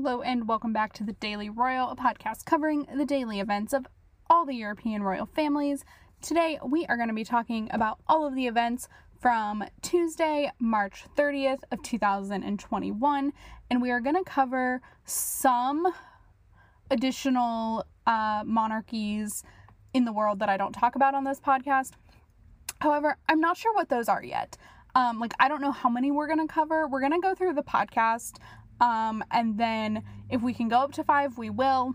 Hello and welcome back to the Daily Royal, a podcast covering the daily events of all the European royal families. Today we are going to be talking about all of the events from Tuesday, March 30th of 2021, and we are going to cover some additional uh, monarchies in the world that I don't talk about on this podcast. However, I'm not sure what those are yet. Um, like I don't know how many we're gonna cover. We're gonna go through the podcast, um, and then if we can go up to five, we will.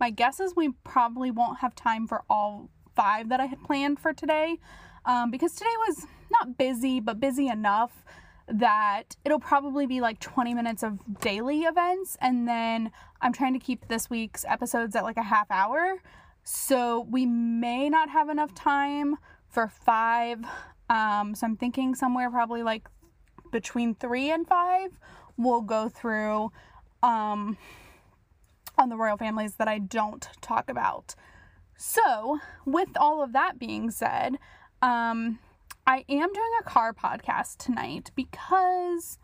My guess is we probably won't have time for all five that I had planned for today, um, because today was not busy, but busy enough that it'll probably be like 20 minutes of daily events, and then I'm trying to keep this week's episodes at like a half hour. So we may not have enough time for five. Um, so I'm thinking somewhere probably like between three and five, we'll go through um, on the royal families that I don't talk about. So, with all of that being said, um, I am doing a car podcast tonight because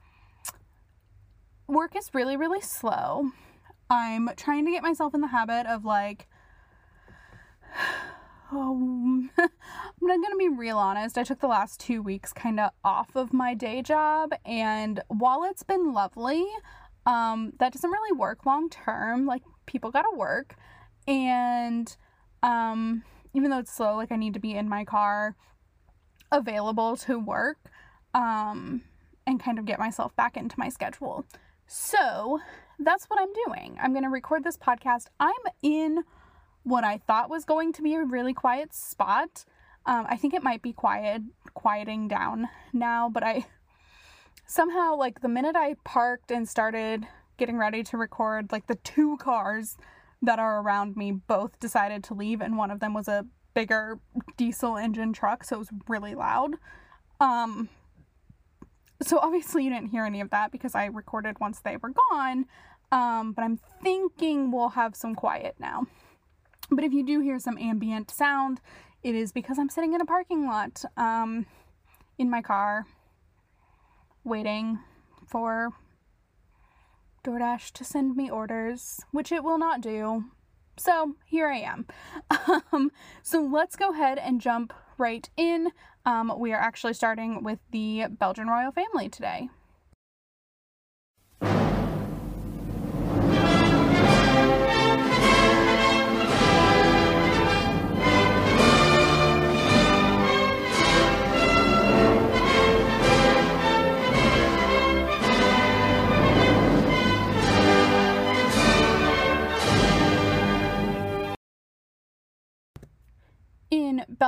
work is really, really slow. I'm trying to get myself in the habit of like um, I'm not gonna be real honest. I took the last two weeks kind of off of my day job, and while it's been lovely, um, that doesn't really work long term. Like people gotta work, and um, even though it's slow, like I need to be in my car, available to work, um, and kind of get myself back into my schedule. So that's what I'm doing. I'm gonna record this podcast. I'm in what I thought was going to be a really quiet spot. Um, I think it might be quiet, quieting down now, but I somehow, like, the minute I parked and started getting ready to record, like, the two cars that are around me both decided to leave, and one of them was a bigger diesel engine truck, so it was really loud. Um, so obviously you didn't hear any of that because I recorded once they were gone. Um, but I'm thinking we'll have some quiet now. But if you do hear some ambient sound, it is because I'm sitting in a parking lot um, in my car waiting for DoorDash to send me orders, which it will not do. So here I am. Um, so let's go ahead and jump right in. Um, we are actually starting with the Belgian royal family today.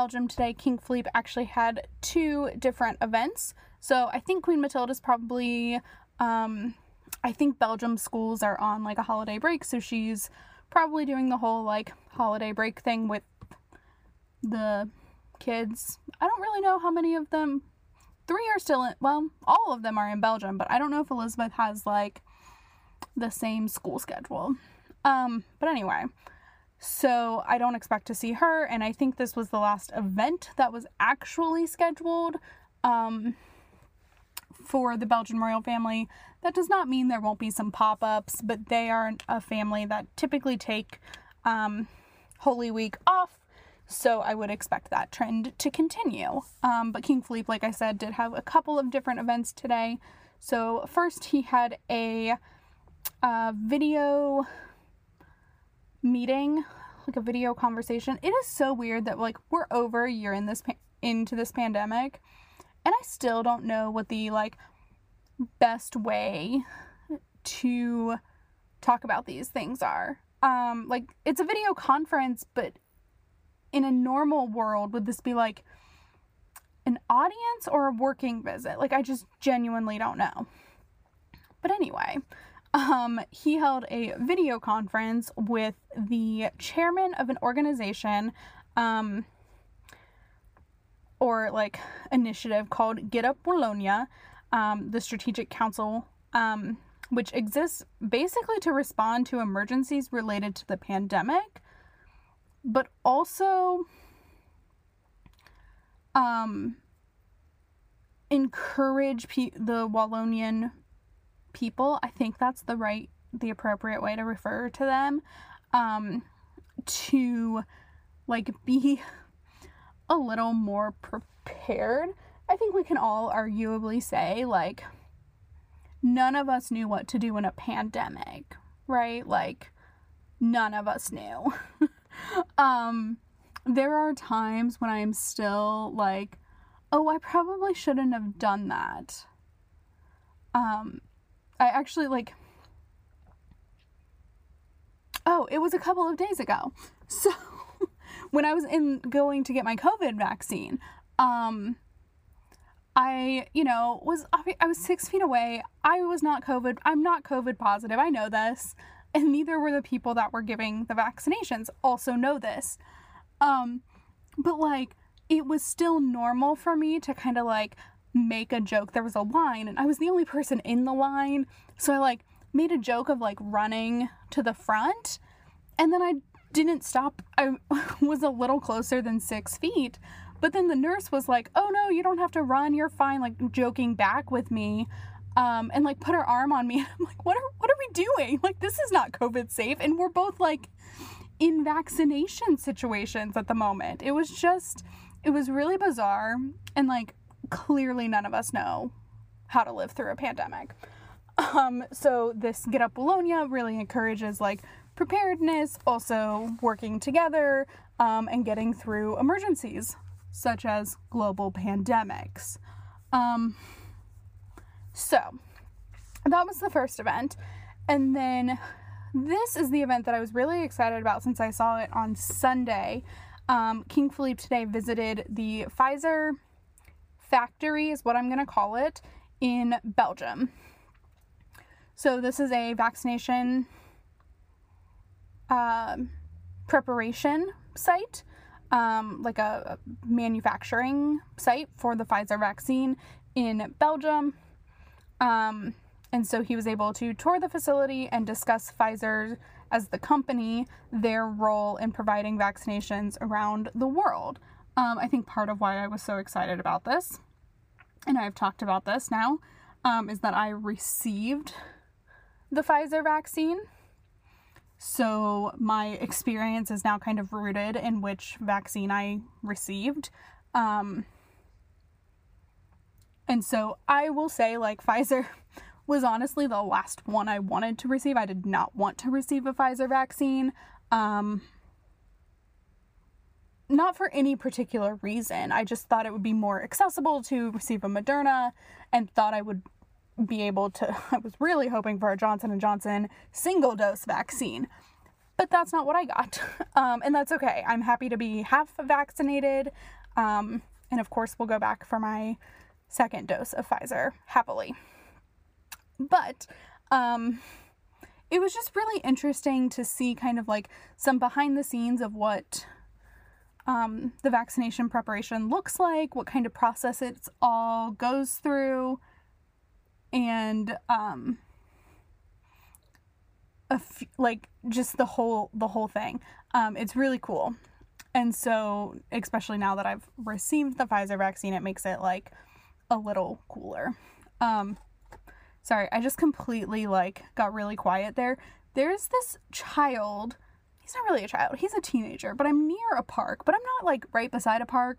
Belgium today, King Philippe actually had two different events. So I think Queen Matilda's probably, um, I think Belgium schools are on like a holiday break, so she's probably doing the whole like holiday break thing with the kids. I don't really know how many of them. Three are still in, well, all of them are in Belgium, but I don't know if Elizabeth has like the same school schedule. Um, but anyway, so I don't expect to see her, and I think this was the last event that was actually scheduled um, for the Belgian royal family. That does not mean there won't be some pop ups, but they are a family that typically take um, Holy Week off. So I would expect that trend to continue. Um, but King Philippe, like I said, did have a couple of different events today. So first, he had a uh, video meeting, like a video conversation. It is so weird that like we're over a year in this pa- into this pandemic, and I still don't know what the like best way to talk about these things are. Um, like it's a video conference, but in a normal world, would this be like an audience or a working visit? Like I just genuinely don't know. But anyway, um, he held a video conference with the chairman of an organization um, or like initiative called Get Up Wallonia, um, the Strategic Council, um, which exists basically to respond to emergencies related to the pandemic, but also um, encourage pe- the Wallonian people. I think that's the right the appropriate way to refer to them, um, to like be a little more prepared. I think we can all arguably say, like, none of us knew what to do in a pandemic, right? Like, none of us knew. um, there are times when I'm still like, oh, I probably shouldn't have done that. Um, I actually like, oh, it was a couple of days ago. So when I was in going to get my COVID vaccine, um, I, you know, was I was six feet away. I was not COVID. I'm not COVID positive. I know this, and neither were the people that were giving the vaccinations. Also know this, um, but like it was still normal for me to kind of like make a joke. There was a line, and I was the only person in the line, so I like made a joke of like running to the front, and then I didn't stop. I was a little closer than six feet. But then the nurse was like, oh no, you don't have to run. You're fine. Like joking back with me. Um, and like put her arm on me. I'm like, what are, what are we doing? Like, this is not COVID safe. And we're both like in vaccination situations at the moment. It was just, it was really bizarre. And like, clearly none of us know how to live through a pandemic. Um, so this Get Up Wallonia really encourages like preparedness, also working together, um, and getting through emergencies such as global pandemics. Um, so that was the first event. And then this is the event that I was really excited about since I saw it on Sunday. Um, King Philippe today visited the Pfizer factory, is what I'm going to call it, in Belgium. So, this is a vaccination um, preparation site, um, like a, manufacturing site for the Pfizer vaccine in Belgium. Um, and so he was able to tour the facility and discuss Pfizer as the company, their role in providing vaccinations around the world. Um, I think part of why I was so excited about this, and I've talked about this now, um, is that I received the Pfizer vaccine so my experience is now kind of rooted in which vaccine I received. Um, and so I will say, like, Pfizer was honestly the last one I wanted to receive. I did not want to receive a Pfizer vaccine. Um, not for any particular reason. I just thought it would be more accessible to receive a Moderna and thought I would be able to I was really hoping for a Johnson and Johnson single dose vaccine. But that's not what I got. Um, and that's okay. I'm happy to be half vaccinated. Um, and of course, we'll go back for my second dose of Pfizer happily. But um, it was just really interesting to see kind of like some behind the scenes of what um, the vaccination preparation looks like, what kind of process it all goes through and um f- like just the whole the whole thing. Um it's really cool. And so especially now that i've received the pfizer vaccine it makes it like a little cooler. Um sorry i just completely like got really quiet there. There's this child he's not really a child he's a teenager but i'm near a park but i'm not like right beside a park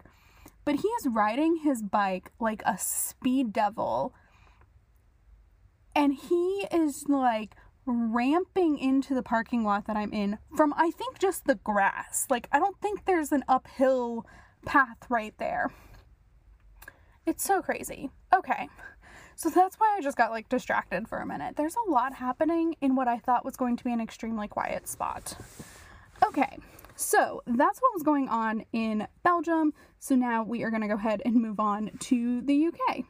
but he is riding his bike like a speed devil and he is like ramping into the parking lot that I'm in from I think just the grass. Like I don't think there's an uphill path right there. It's so crazy. Okay. So that's why I just got like distracted for a minute. There's a lot happening in what I thought was going to be an extremely quiet spot. Okay. So that's what was going on in Belgium. So now we are going to go ahead and move on to the UK.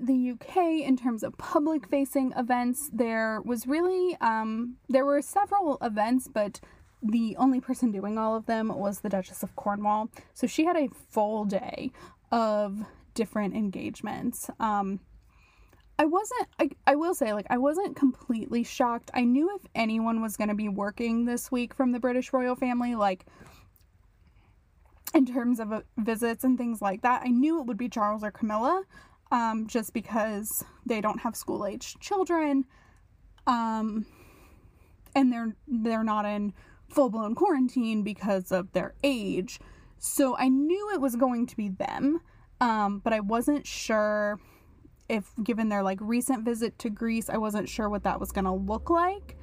The UK, in terms of public facing events, there was really, um, there were several events, but the only person doing all of them was the Duchess of Cornwall. So she had a full day of different engagements. Um, I wasn't, I, I will say, like, I wasn't completely shocked. I knew if anyone was going to be working this week from the British royal family, like, in terms of uh, visits and things like that, I knew it would be Charles or Camilla, um, just because they don't have school age children, um, and they're they're not in full blown quarantine because of their age. So I knew it was going to be them, um, but I wasn't sure if, given their like recent visit to Greece, I wasn't sure what that was going to look like.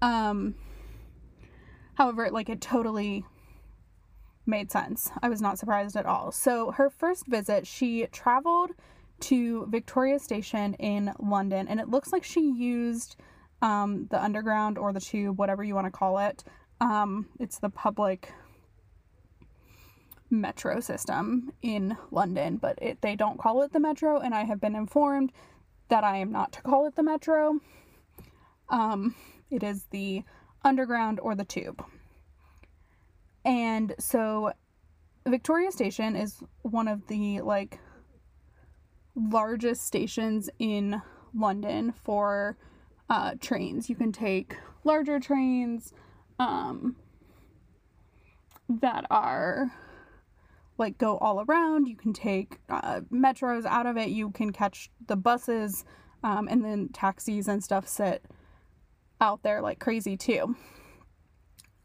Um, however, like it totally made sense. I was not surprised at all. So her first visit, she traveled to Victoria Station in London, and it looks like she used um, the underground or the tube, whatever you want to call it. Um, it's the public metro system in London, but it, they don't call it the metro, and I have been informed that I am not to call it the metro. Um, it is the underground or the tube. And so Victoria Station is one of the like largest stations in London for uh, trains. You can take larger trains um, that are like go all around. You can take uh, metros out of it. You can catch the buses, um, and then taxis and stuff sit out there like crazy too.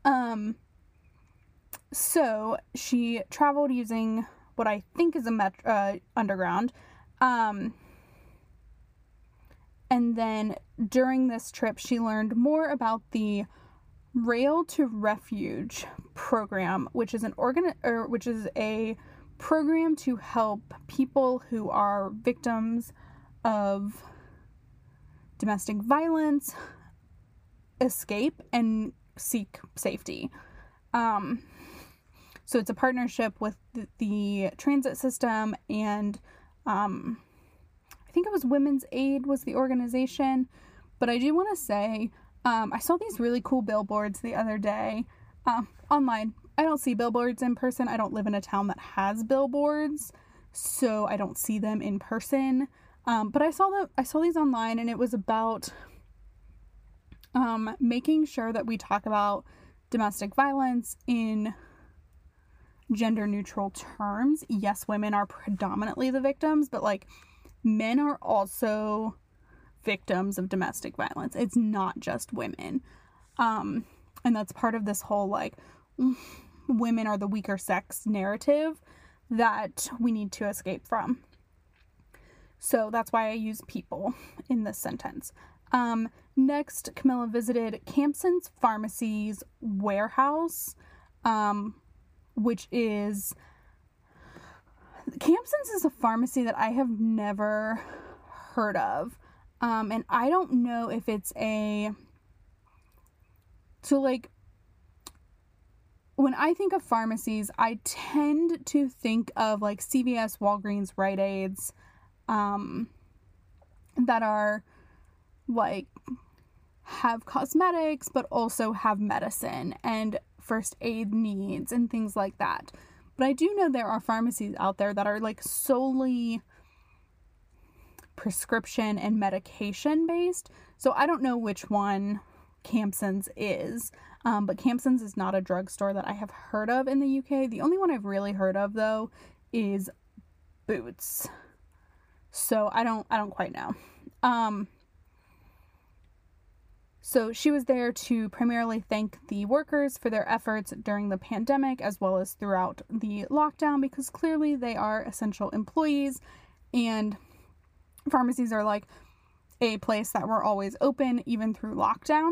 Um, so she traveled using what I think is a metro uh, underground. Um, and then during this trip, she learned more about the Rail to Refuge program, which is an organ or which is a program to help people who are victims of domestic violence escape and seek safety. Um, so it's a partnership with the, the transit system and um, I think it was Women's Aid was the organization. But I do want to say um, I saw these really cool billboards the other day uh, online. I don't see billboards in person. I don't live in a town that has billboards, so I don't see them in person. Um, but I saw that I saw these online, and it was about um, making sure that we talk about domestic violence in gender neutral terms. Yes, women are predominantly the victims, but like men are also victims of domestic violence. It's not just women. Um, and that's part of this whole like women are the weaker sex narrative that we need to escape from. So that's why I use people in this sentence. Um, next, Camilla visited Campson's Pharmacy's warehouse, um, which is Campson's is a pharmacy that I have never heard of. Um, and I don't know if it's a. So, like, when I think of pharmacies, I tend to think of like CVS, Walgreens, Rite Aids, um, that are like have cosmetics but also have medicine and first aid needs and things like that. But I do know there are pharmacies out there that are like solely prescription and medication based. So I don't know which one Campson's is. Um, but Campson's is not a drugstore that I have heard of in the UK. The only one I've really heard of though is Boots. So I don't I don't quite know. Um, so she was there to primarily thank the workers for their efforts during the pandemic as well as throughout the lockdown because clearly they are essential employees and pharmacies are like a place that were always open even through lockdown,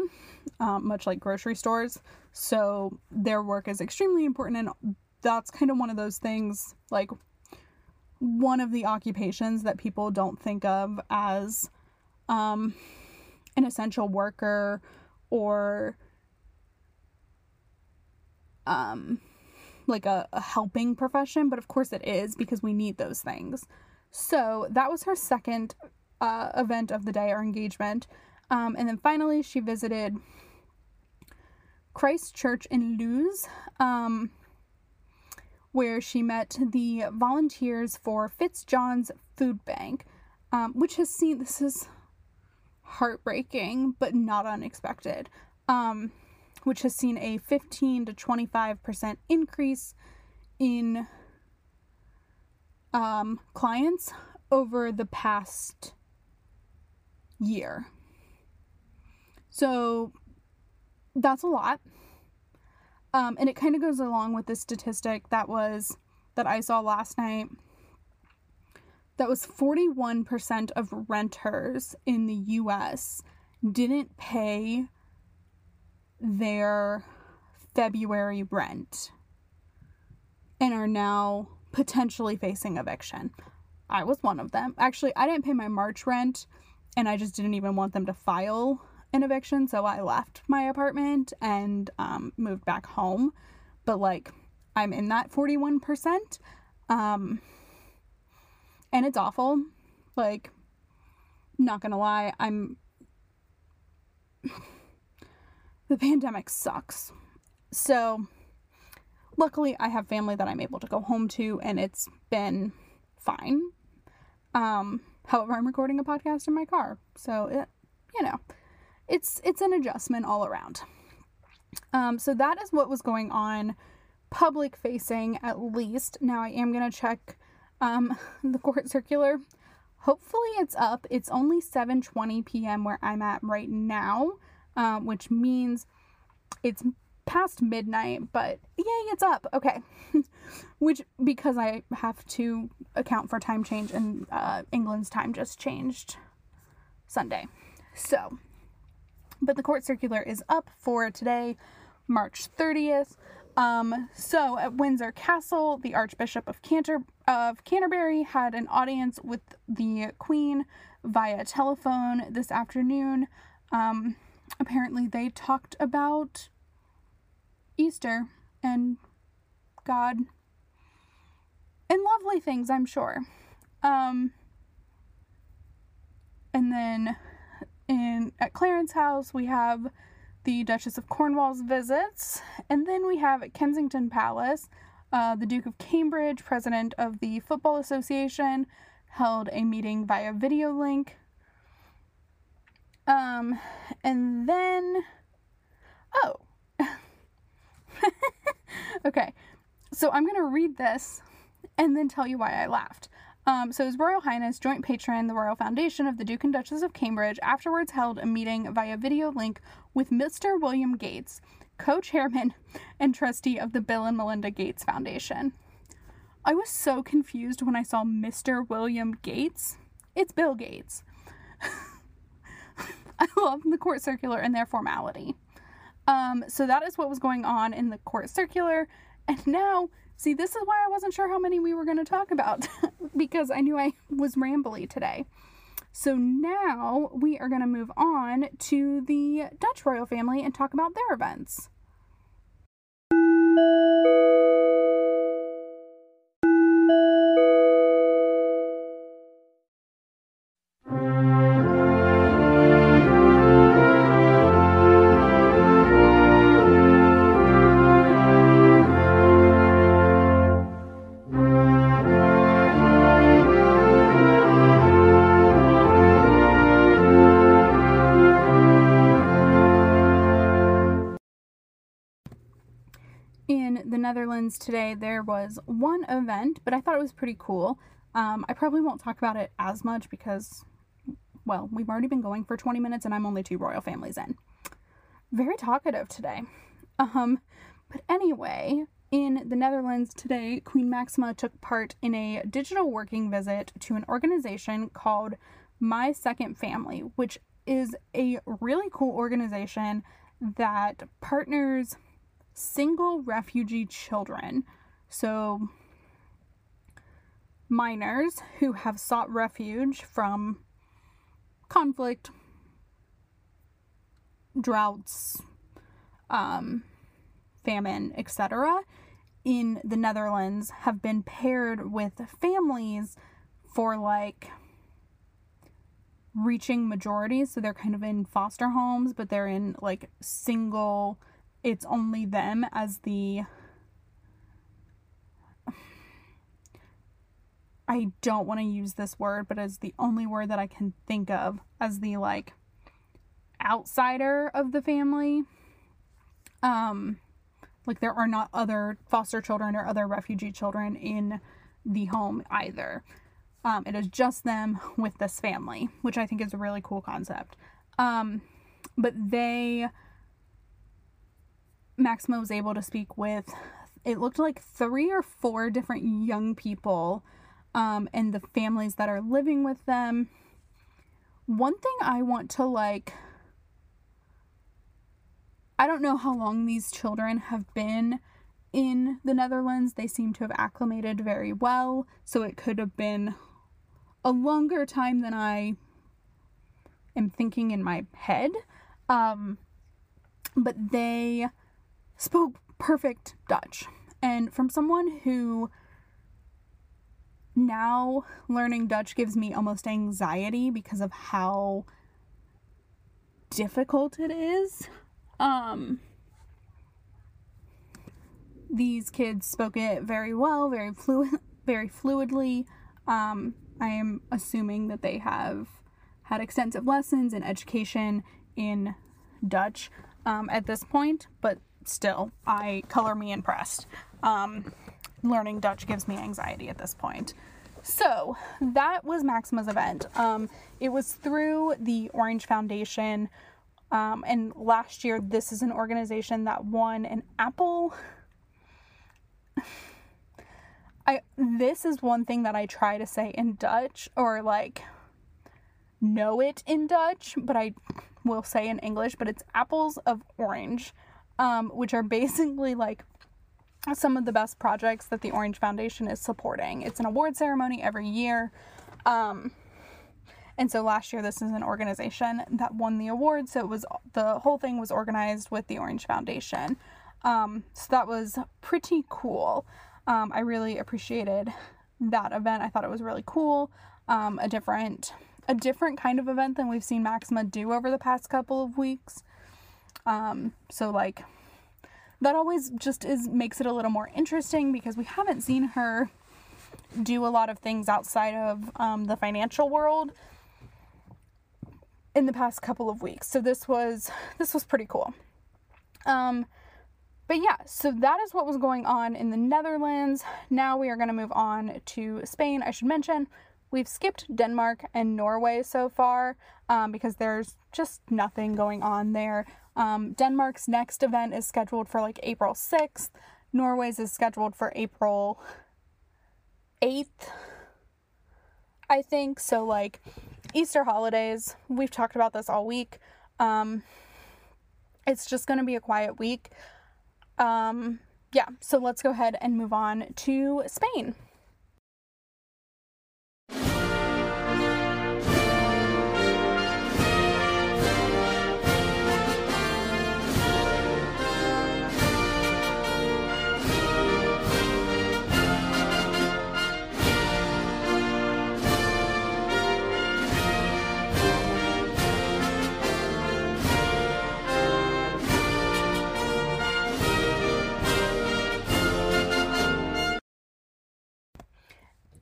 um, much like grocery stores. So their work is extremely important, and that's kind of one of those things like one of the occupations that people don't think of as um, an essential worker or um, like a, a helping profession, but of course it is because we need those things. So that was her second uh, event of the day or engagement. Um, and then finally, she visited Christ Church in Lewes, um, where she met the volunteers for Fitzjohn's Food Bank, um, which has seen this is heartbreaking but not unexpected, um, which has seen a 15 to 25% increase in um, clients over the past year. So that's a lot. Um, and it kind of goes along with the statistic that was that I saw last night. That was 41% of renters in the US didn't pay their February rent and are now potentially facing eviction. I was one of them. Actually, I didn't pay my March rent and I just didn't even want them to file an eviction, so I left my apartment and um, moved back home. But like, I'm in that 41%. Um, and it's awful. Like, not gonna lie, I'm. the pandemic sucks. So, luckily, I have family that I'm able to go home to, and it's been fine. Um, however, I'm recording a podcast in my car, so it, you know, it's it's an adjustment all around. Um, so that is what was going on, public facing at least. Now I am gonna check um, the court circular. Hopefully it's up. It's only 7:20 p.m. where I'm at right now, um, which means it's past midnight. But yay, it's up. Okay, which because I have to account for time change and uh, England's time just changed Sunday. So but the court circular is up for today, March 30th. Um, so at Windsor Castle, the Archbishop of Canter of Canterbury had an audience with the Queen via telephone this afternoon. Um, apparently, they talked about Easter and God and lovely things, I'm sure. Um, and then in at Clarence House, we have the Duchess of Cornwall's visits, and then we have at Kensington Palace, uh, the Duke of Cambridge, president of the Football Association, held a meeting via video link. Um, and then, oh, okay, so I'm gonna read this and then tell you why I laughed. Um, so His Royal Highness, joint patron, the Royal Foundation of the Duke and Duchess of Cambridge, afterwards held a meeting via video link with Mr. William Gates, co chairman and trustee of the Bill and Melinda Gates Foundation. I was so confused when I saw Mr. William Gates. It's Bill Gates. I love the court circular and their formality. Um, so that is what was going on in the court circular. And now See, this is why I wasn't sure how many we were going to talk about because I knew I was rambly today. So now we are going to move on to the Dutch royal family and talk about their events. Netherlands today, there was one event, but I thought it was pretty cool. Um, I probably won't talk about it as much because, well, we've already been going for 20 minutes and I'm only two royal families in. Very talkative today. Um, but anyway, in the Netherlands today, Queen Maxima took part in a digital working visit to an organization called My Second Family, which is a really cool organization that partners single refugee children. So, minors who have sought refuge from conflict, droughts, um, famine, etc., in the Netherlands have been paired with families for like reaching majority. So they're kind of in foster homes, but they're in like single it's only them as the I don't want to use this word, but it's the only word that I can think of as the like outsider of the family. Um, like there are not other foster children or other refugee children in the home either. Um, it is just them with this family, which I think is a really cool concept. Um, but they, Maxima was able to speak with, it looked like three or four different young people um, and the families that are living with them. One thing I want to like I don't know how long these children have been in the Netherlands. They seem to have acclimated very well, so it could have been a longer time than I am thinking in my head. Um, but they spoke perfect Dutch. And from someone who now learning Dutch gives me almost anxiety because of how difficult it is. Um, these kids spoke it very well, very fluid, very fluidly. Um, I am assuming that they have had extensive lessons and education in Dutch um, at this point, but still, I color me impressed. Um, learning Dutch gives me anxiety at this point. So that was Maxima's event. Um, it was through the Orange Foundation, um, and last year, this is an organization that won an Apple. I this is one thing that I try to say in Dutch or like know it in Dutch, but I will say in English. But it's apples of orange, um, which are basically like some of the best projects that the Orange Foundation is supporting. It's an award ceremony every year. Um, and so last year, this is an organization that won the award. So it was the whole thing was organized with the Orange Foundation. Um, so that was pretty cool. Um, I really appreciated that event. I thought it was really cool. Um, a different, a different kind of event than we've seen Maxima do over the past couple of weeks. Um, so like, that always just is makes it a little more interesting because we haven't seen her do a lot of things outside of um, the financial world in the past couple of weeks. So this was this was pretty cool. Um but yeah, so that is what was going on in the Netherlands. Now we are going to move on to Spain. I should mention we've skipped Denmark and Norway so far um, because there's just nothing going on there. Um, Denmark's next event is scheduled for like April 6th. Norway's is scheduled for April 8th, I think. So, like, Easter holidays, we've talked about this all week. Um, it's just going to be a quiet week. Um, yeah, so let's go ahead and move on to Spain.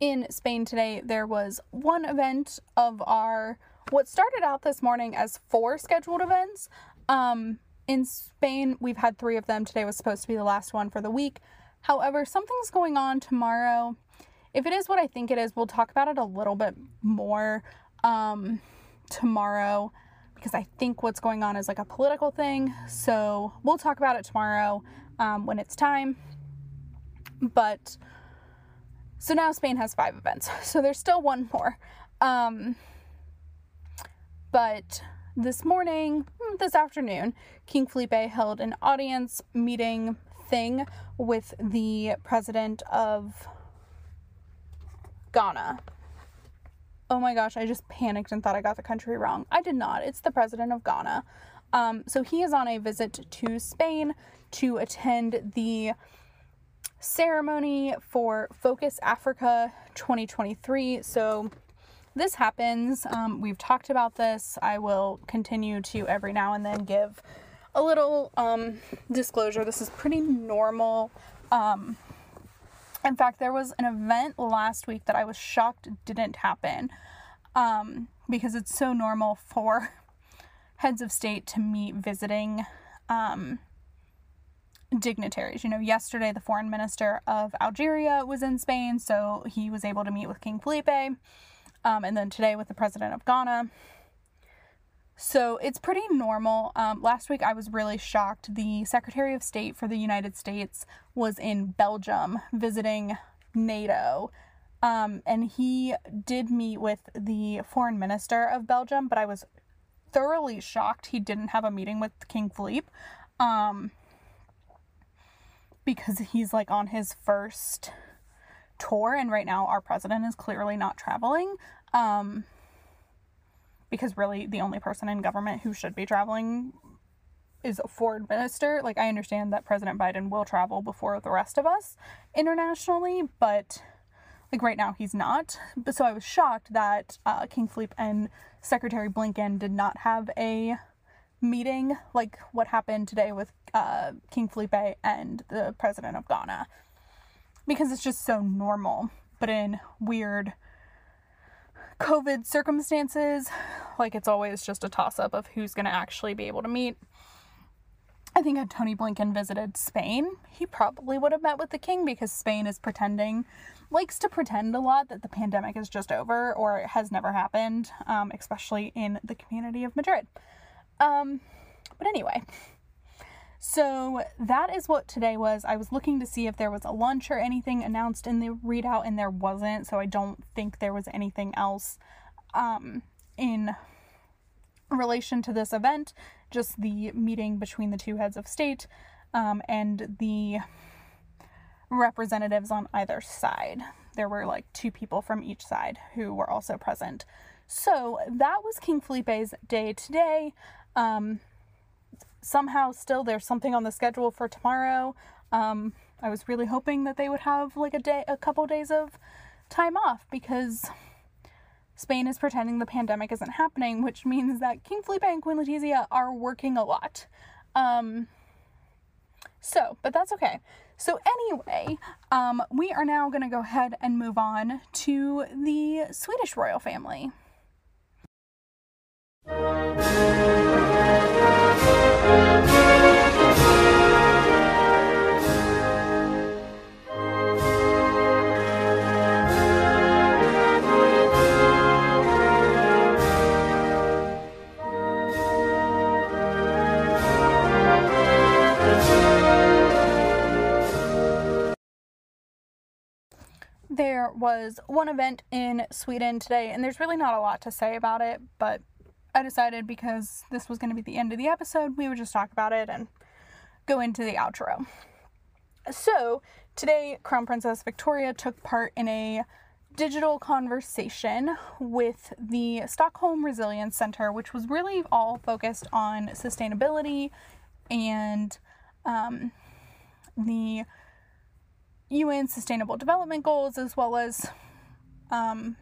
In Spain today, there was one event of our what started out this morning as four scheduled events. Um, in Spain, we've had three of them. Today was supposed to be the last one for the week. However, something's going on tomorrow. If it is what I think it is, we'll talk about it a little bit more um, tomorrow because I think what's going on is like a political thing. So we'll talk about it tomorrow um, when it's time. But so now Spain has five events. So there's still one more. Um, but this morning, hmm, this afternoon, King Felipe held an audience meeting thing with the president of Ghana. Oh my gosh, I just panicked and thought I got the country wrong. I did not. It's the president of Ghana. Um, so he is on a visit to Spain to attend the ceremony for Focus Africa 2023. So this happens. Um, we've talked about this. I will continue to every now and then give a little um, disclosure. This is pretty normal um, In fact, there was an event last week that I was shocked didn't happen um, because it's so normal for heads of state to meet visiting um, dignitaries. You know, yesterday the foreign minister of Algeria was in Spain, so he was able to meet with King Felipe. Um, and then today with the president of Ghana. So it's pretty normal. Um, last week I was really shocked. The Secretary of State for the United States was in Belgium visiting NATO. Um, and he did meet with the foreign minister of Belgium, but I was thoroughly shocked he didn't have a meeting with King Philippe. Um, because he's like on his first tour, and right now our president is clearly not traveling. Um, because really the only person in government who should be traveling is a foreign minister. Like, I understand that President Biden will travel before the rest of us internationally, but like right now he's not. But so I was shocked that uh, King Philippe and Secretary Blinken did not have a meeting like what happened today with uh, King Felipe and the president of Ghana because it's just so normal. But in weird COVID circumstances, like it's always just a toss up of who's going to actually be able to meet. I think had Tony Blinken visited Spain, he probably would have met with the king because Spain is pretending, likes to pretend a lot that the pandemic is just over or has never happened, um, especially in the community of Madrid. Um, but anyway, so that is what today was. I was looking to see if there was a lunch or anything announced in the readout, and there wasn't. So I don't think there was anything else um, in relation to this event, just the meeting between the two heads of state um, and the representatives on either side. There were like two people from each side who were also present. So that was King Felipe's day today. Um, somehow, still, there's something on the schedule for tomorrow. Um, I was really hoping that they would have like a day, a couple days of time off because Spain is pretending the pandemic isn't happening, which means that King Felipe and Queen Letizia are working a lot. Um, so, but that's okay. So, anyway, um, we are now going to go ahead and move on to the Swedish royal family. There was one event in Sweden today, and there's really not a lot to say about it, but I decided because this was going to be the end of the episode, we would just talk about it and go into the outro. So, today, Crown Princess Victoria took part in a digital conversation with the Stockholm Resilience Center, which was really all focused on sustainability and um, the UN Sustainable Development Goals, as well as um,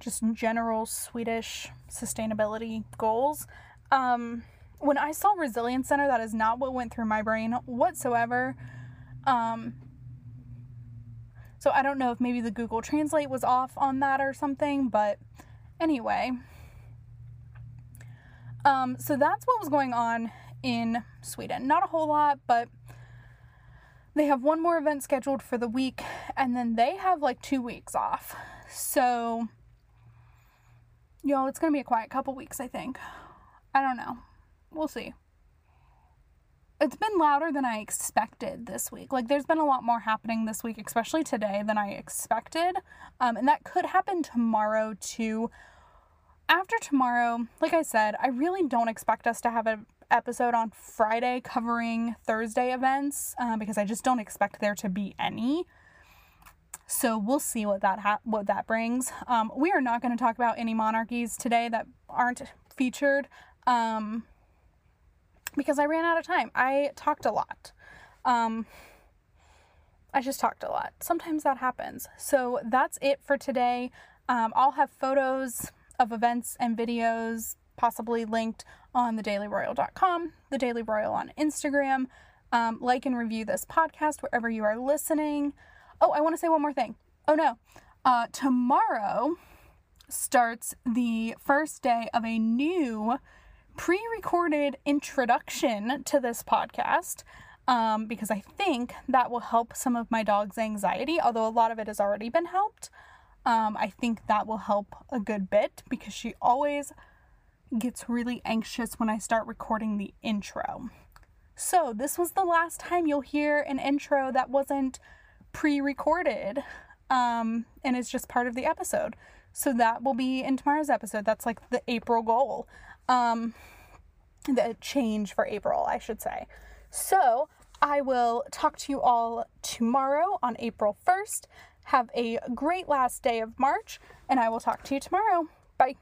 just general Swedish sustainability goals. Um, when I saw Resilience Center, that is not what went through my brain whatsoever. Um, so I don't know if maybe the Google Translate was off on that or something, but anyway. Um, so that's what was going on in Sweden. Not a whole lot, but they have one more event scheduled for the week, and then they have like two weeks off. So, y'all, it's gonna be a quiet couple weeks, I think. I don't know. We'll see. It's been louder than I expected this week. Like, there's been a lot more happening this week, especially today, than I expected. Um, and that could happen tomorrow, too. After tomorrow, like I said, I really don't expect us to have a episode on Friday covering Thursday events uh, because I just don't expect there to be any. So we'll see what that ha- what that brings. Um, we are not going to talk about any monarchies today that aren't featured um, because I ran out of time. I talked a lot. Um, I just talked a lot. Sometimes that happens. So that's it for today. Um, I'll have photos of events and videos possibly linked on thedailyroyal.com, the Daily Royal on Instagram, Um, like and review this podcast wherever you are listening. Oh, I want to say one more thing. Oh no. Uh, tomorrow starts the first day of a new pre recorded introduction to this podcast. Um, because I think that will help some of my dog's anxiety, although a lot of it has already been helped. Um, I think that will help a good bit because she always gets really anxious when I start recording the intro. So, this was the last time you'll hear an intro that wasn't pre recorded um, and is just part of the episode. So, that will be in tomorrow's episode. That's like the April goal. Um, the change for April, I should say. So, I will talk to you all tomorrow on April 1st. Have a great last day of March, and I will talk to you tomorrow. Bye.